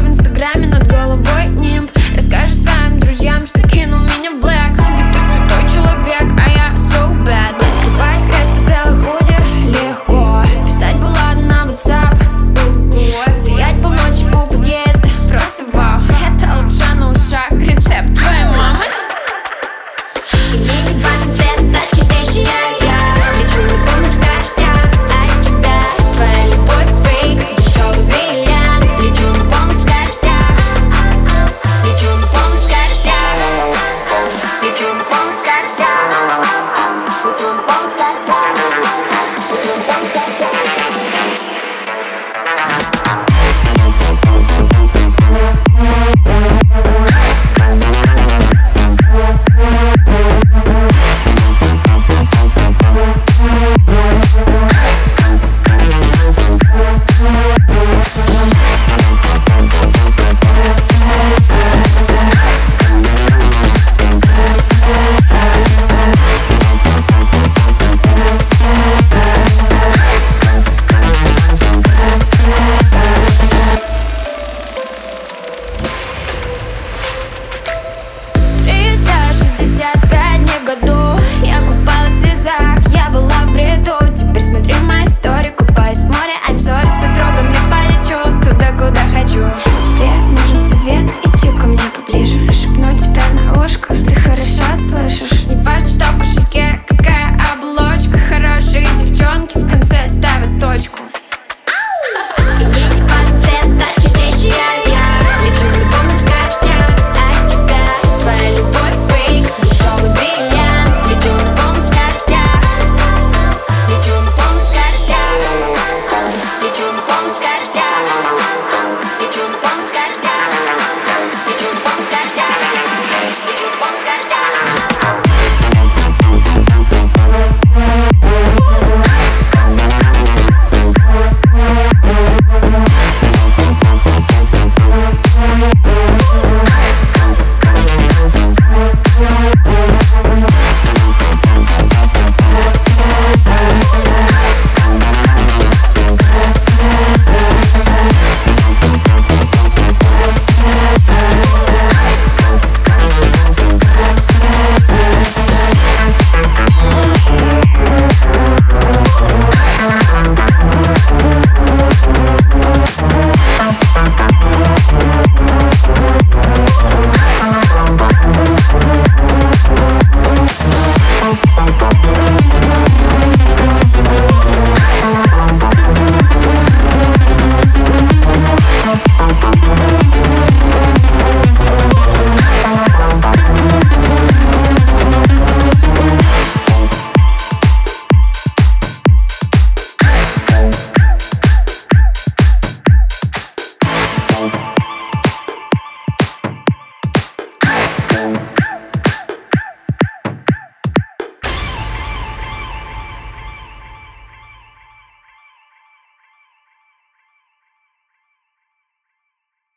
В инстаграме